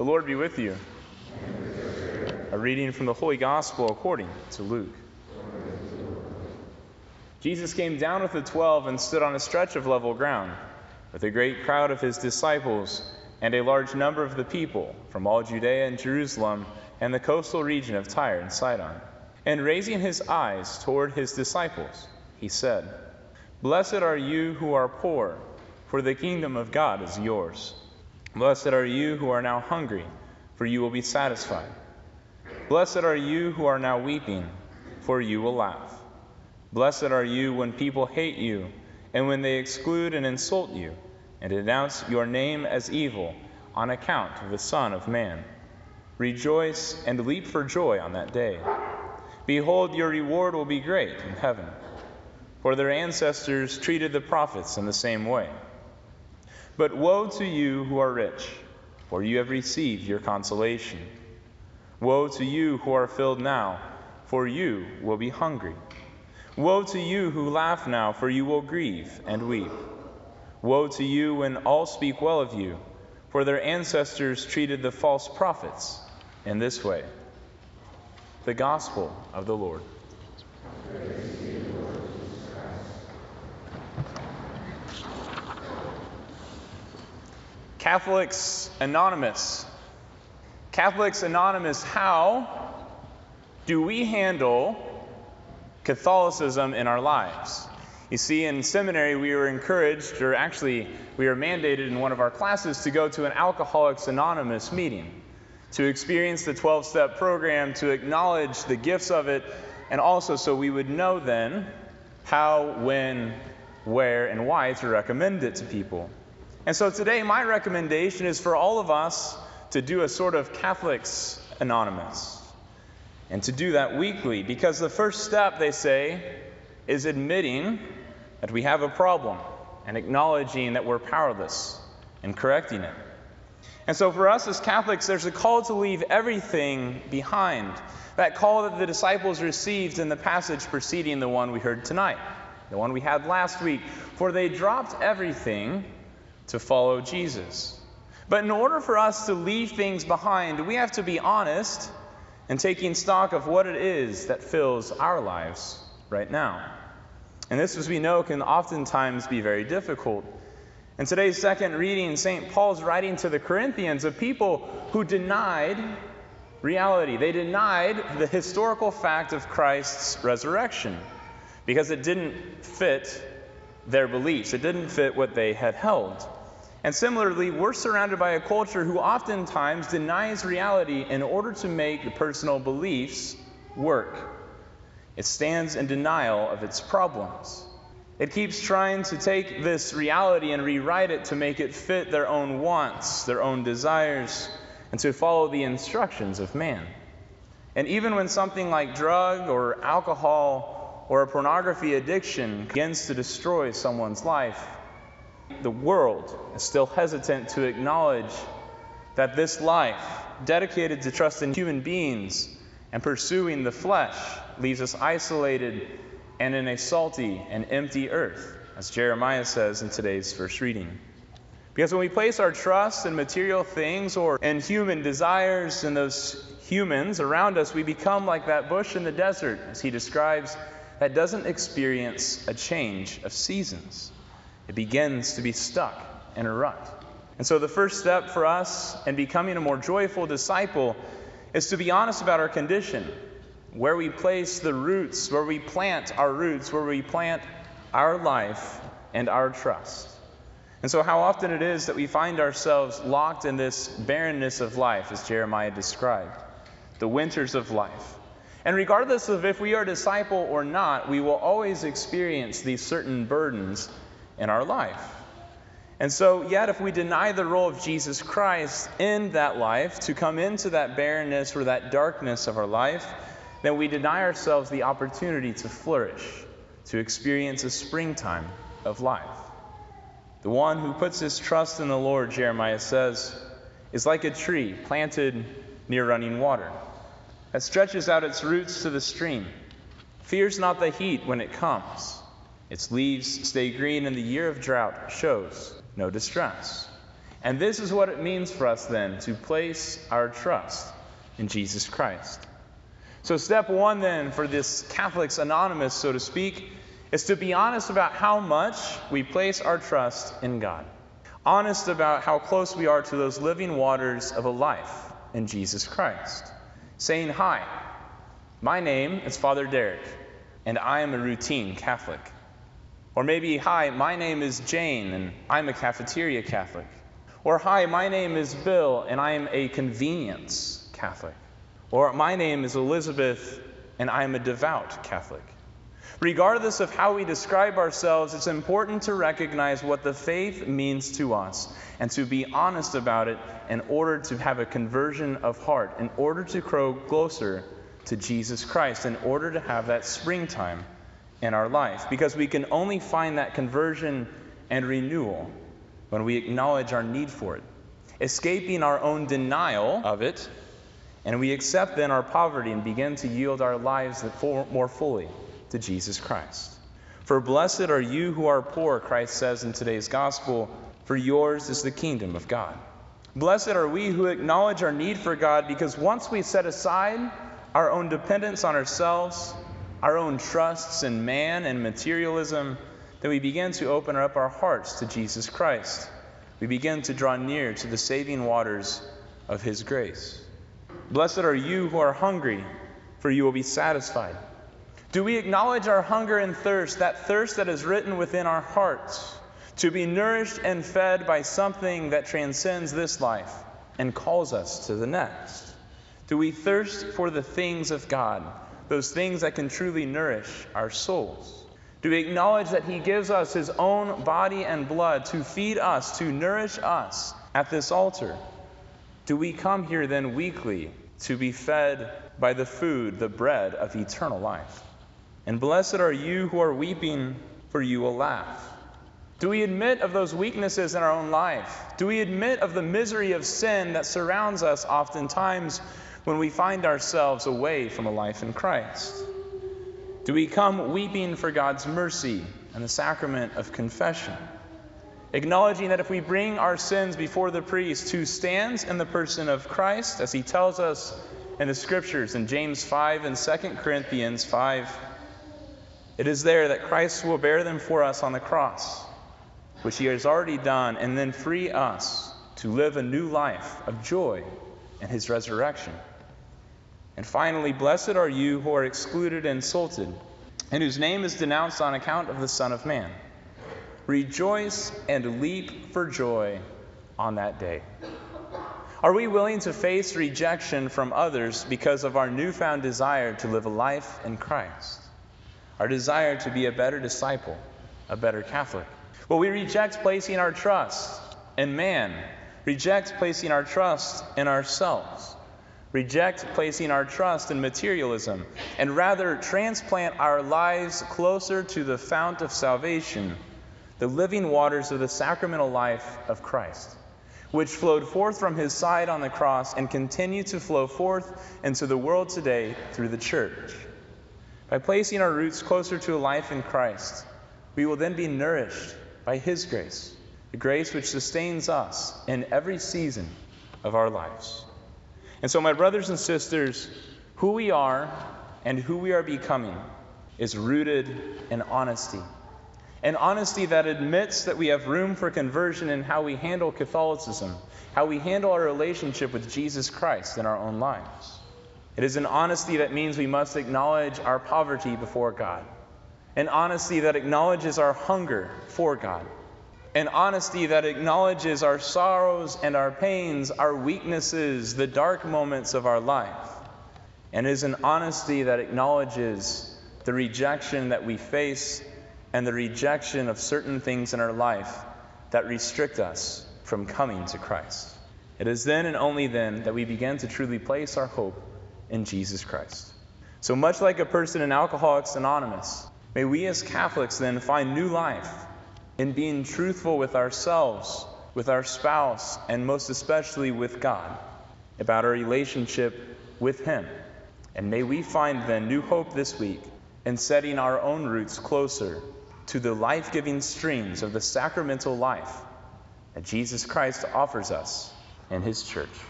The Lord be with you. A reading from the Holy Gospel according to Luke. Jesus came down with the twelve and stood on a stretch of level ground, with a great crowd of his disciples and a large number of the people from all Judea and Jerusalem and the coastal region of Tyre and Sidon. And raising his eyes toward his disciples, he said, Blessed are you who are poor, for the kingdom of God is yours. Blessed are you who are now hungry, for you will be satisfied. Blessed are you who are now weeping, for you will laugh. Blessed are you when people hate you, and when they exclude and insult you, and denounce your name as evil on account of the Son of Man. Rejoice and leap for joy on that day. Behold, your reward will be great in heaven, for their ancestors treated the prophets in the same way. But woe to you who are rich, for you have received your consolation. Woe to you who are filled now, for you will be hungry. Woe to you who laugh now, for you will grieve and weep. Woe to you when all speak well of you, for their ancestors treated the false prophets in this way. The Gospel of the Lord. Catholics Anonymous. Catholics Anonymous, how do we handle Catholicism in our lives? You see, in seminary, we were encouraged, or actually, we were mandated in one of our classes to go to an Alcoholics Anonymous meeting, to experience the 12 step program, to acknowledge the gifts of it, and also so we would know then how, when, where, and why to recommend it to people. And so today, my recommendation is for all of us to do a sort of Catholics Anonymous. And to do that weekly, because the first step, they say, is admitting that we have a problem and acknowledging that we're powerless and correcting it. And so, for us as Catholics, there's a call to leave everything behind. That call that the disciples received in the passage preceding the one we heard tonight, the one we had last week. For they dropped everything to follow Jesus. But in order for us to leave things behind, we have to be honest and taking stock of what it is that fills our lives right now. And this, as we know, can oftentimes be very difficult. In today's second reading, St. Paul's writing to the Corinthians of people who denied reality. They denied the historical fact of Christ's resurrection because it didn't fit their beliefs, it didn't fit what they had held. And similarly, we're surrounded by a culture who oftentimes denies reality in order to make the personal beliefs work. It stands in denial of its problems. It keeps trying to take this reality and rewrite it to make it fit their own wants, their own desires, and to follow the instructions of man. And even when something like drug or alcohol or a pornography addiction begins to destroy someone's life, the world is still hesitant to acknowledge that this life, dedicated to trusting human beings and pursuing the flesh, leaves us isolated and in a salty and empty earth, as Jeremiah says in today's first reading. Because when we place our trust in material things or in human desires and those humans around us, we become like that bush in the desert, as he describes, that doesn't experience a change of seasons. It begins to be stuck in a rut. And so, the first step for us in becoming a more joyful disciple is to be honest about our condition, where we place the roots, where we plant our roots, where we plant our life and our trust. And so, how often it is that we find ourselves locked in this barrenness of life, as Jeremiah described, the winters of life. And regardless of if we are a disciple or not, we will always experience these certain burdens in our life. And so, yet, if we deny the role of Jesus Christ in that life to come into that barrenness or that darkness of our life, then we deny ourselves the opportunity to flourish, to experience a springtime of life. The one who puts his trust in the Lord, Jeremiah says, is like a tree planted near running water that stretches out its roots to the stream, fears not the heat when it comes its leaves stay green, and the year of drought shows no distress. And this is what it means for us then to place our trust in Jesus Christ. So, step one then for this Catholics Anonymous, so to speak, is to be honest about how much we place our trust in God. Honest about how close we are to those living waters of a life in Jesus Christ. Saying, Hi, my name is Father Derek, and I am a routine Catholic. Or maybe, Hi, my name is Jane, and I'm a cafeteria Catholic. Or, Hi, my name is Bill, and I am a convenience Catholic. Or, My name is Elizabeth, and I am a devout Catholic. Regardless of how we describe ourselves, it's important to recognize what the faith means to us and to be honest about it in order to have a conversion of heart, in order to grow closer to Jesus Christ, in order to have that springtime in our life. Because we can only find that conversion and renewal when we acknowledge our need for it, escaping our own denial of it, and we accept then our poverty and begin to yield our lives more fully to Jesus Christ. For blessed are you who are poor, Christ says in today's gospel, for yours is the kingdom of God. Blessed are we who acknowledge our need for God because once we set aside our own dependence on ourselves, our own trusts in man and materialism, then we begin to open up our hearts to Jesus Christ. We begin to draw near to the saving waters of His grace. Blessed are you who are hungry, for you will be satisfied. Do we acknowledge our hunger and thirst, that thirst that is written within our hearts, to be nourished and fed by something that transcends this life and calls us to the next? Do we thirst for the things of God, those things that can truly nourish our souls? Do we acknowledge that He gives us His own body and blood to feed us, to nourish us at this altar? Do we come here then weekly to be fed by the food, the bread of eternal life? And blessed are you who are weeping, for you will laugh. Do we admit of those weaknesses in our own life? Do we admit of the misery of sin that surrounds us oftentimes when we find ourselves away from a life in Christ? Do we come weeping for God's mercy and the sacrament of confession? Acknowledging that if we bring our sins before the priest who stands in the person of Christ, as he tells us in the scriptures in James 5 and 2 Corinthians 5, it is there that Christ will bear them for us on the cross, which he has already done, and then free us to live a new life of joy in his resurrection. And finally, blessed are you who are excluded and insulted, and whose name is denounced on account of the Son of Man. Rejoice and leap for joy on that day. Are we willing to face rejection from others because of our newfound desire to live a life in Christ? our desire to be a better disciple, a better Catholic. Well, we reject placing our trust in man, reject placing our trust in ourselves, reject placing our trust in materialism, and rather transplant our lives closer to the fount of salvation, the living waters of the sacramental life of Christ, which flowed forth from his side on the cross and continue to flow forth into the world today through the church. By placing our roots closer to a life in Christ, we will then be nourished by His grace, the grace which sustains us in every season of our lives. And so, my brothers and sisters, who we are and who we are becoming is rooted in honesty. An honesty that admits that we have room for conversion in how we handle Catholicism, how we handle our relationship with Jesus Christ in our own lives. It is an honesty that means we must acknowledge our poverty before God, an honesty that acknowledges our hunger for God, an honesty that acknowledges our sorrows and our pains, our weaknesses, the dark moments of our life, and is an honesty that acknowledges the rejection that we face and the rejection of certain things in our life that restrict us from coming to Christ. It is then and only then that we begin to truly place our hope in Jesus Christ. So much like a person in Alcoholics Anonymous, may we as Catholics then find new life in being truthful with ourselves, with our spouse, and most especially with God about our relationship with Him. And may we find then new hope this week in setting our own roots closer to the life giving streams of the sacramental life that Jesus Christ offers us in his church.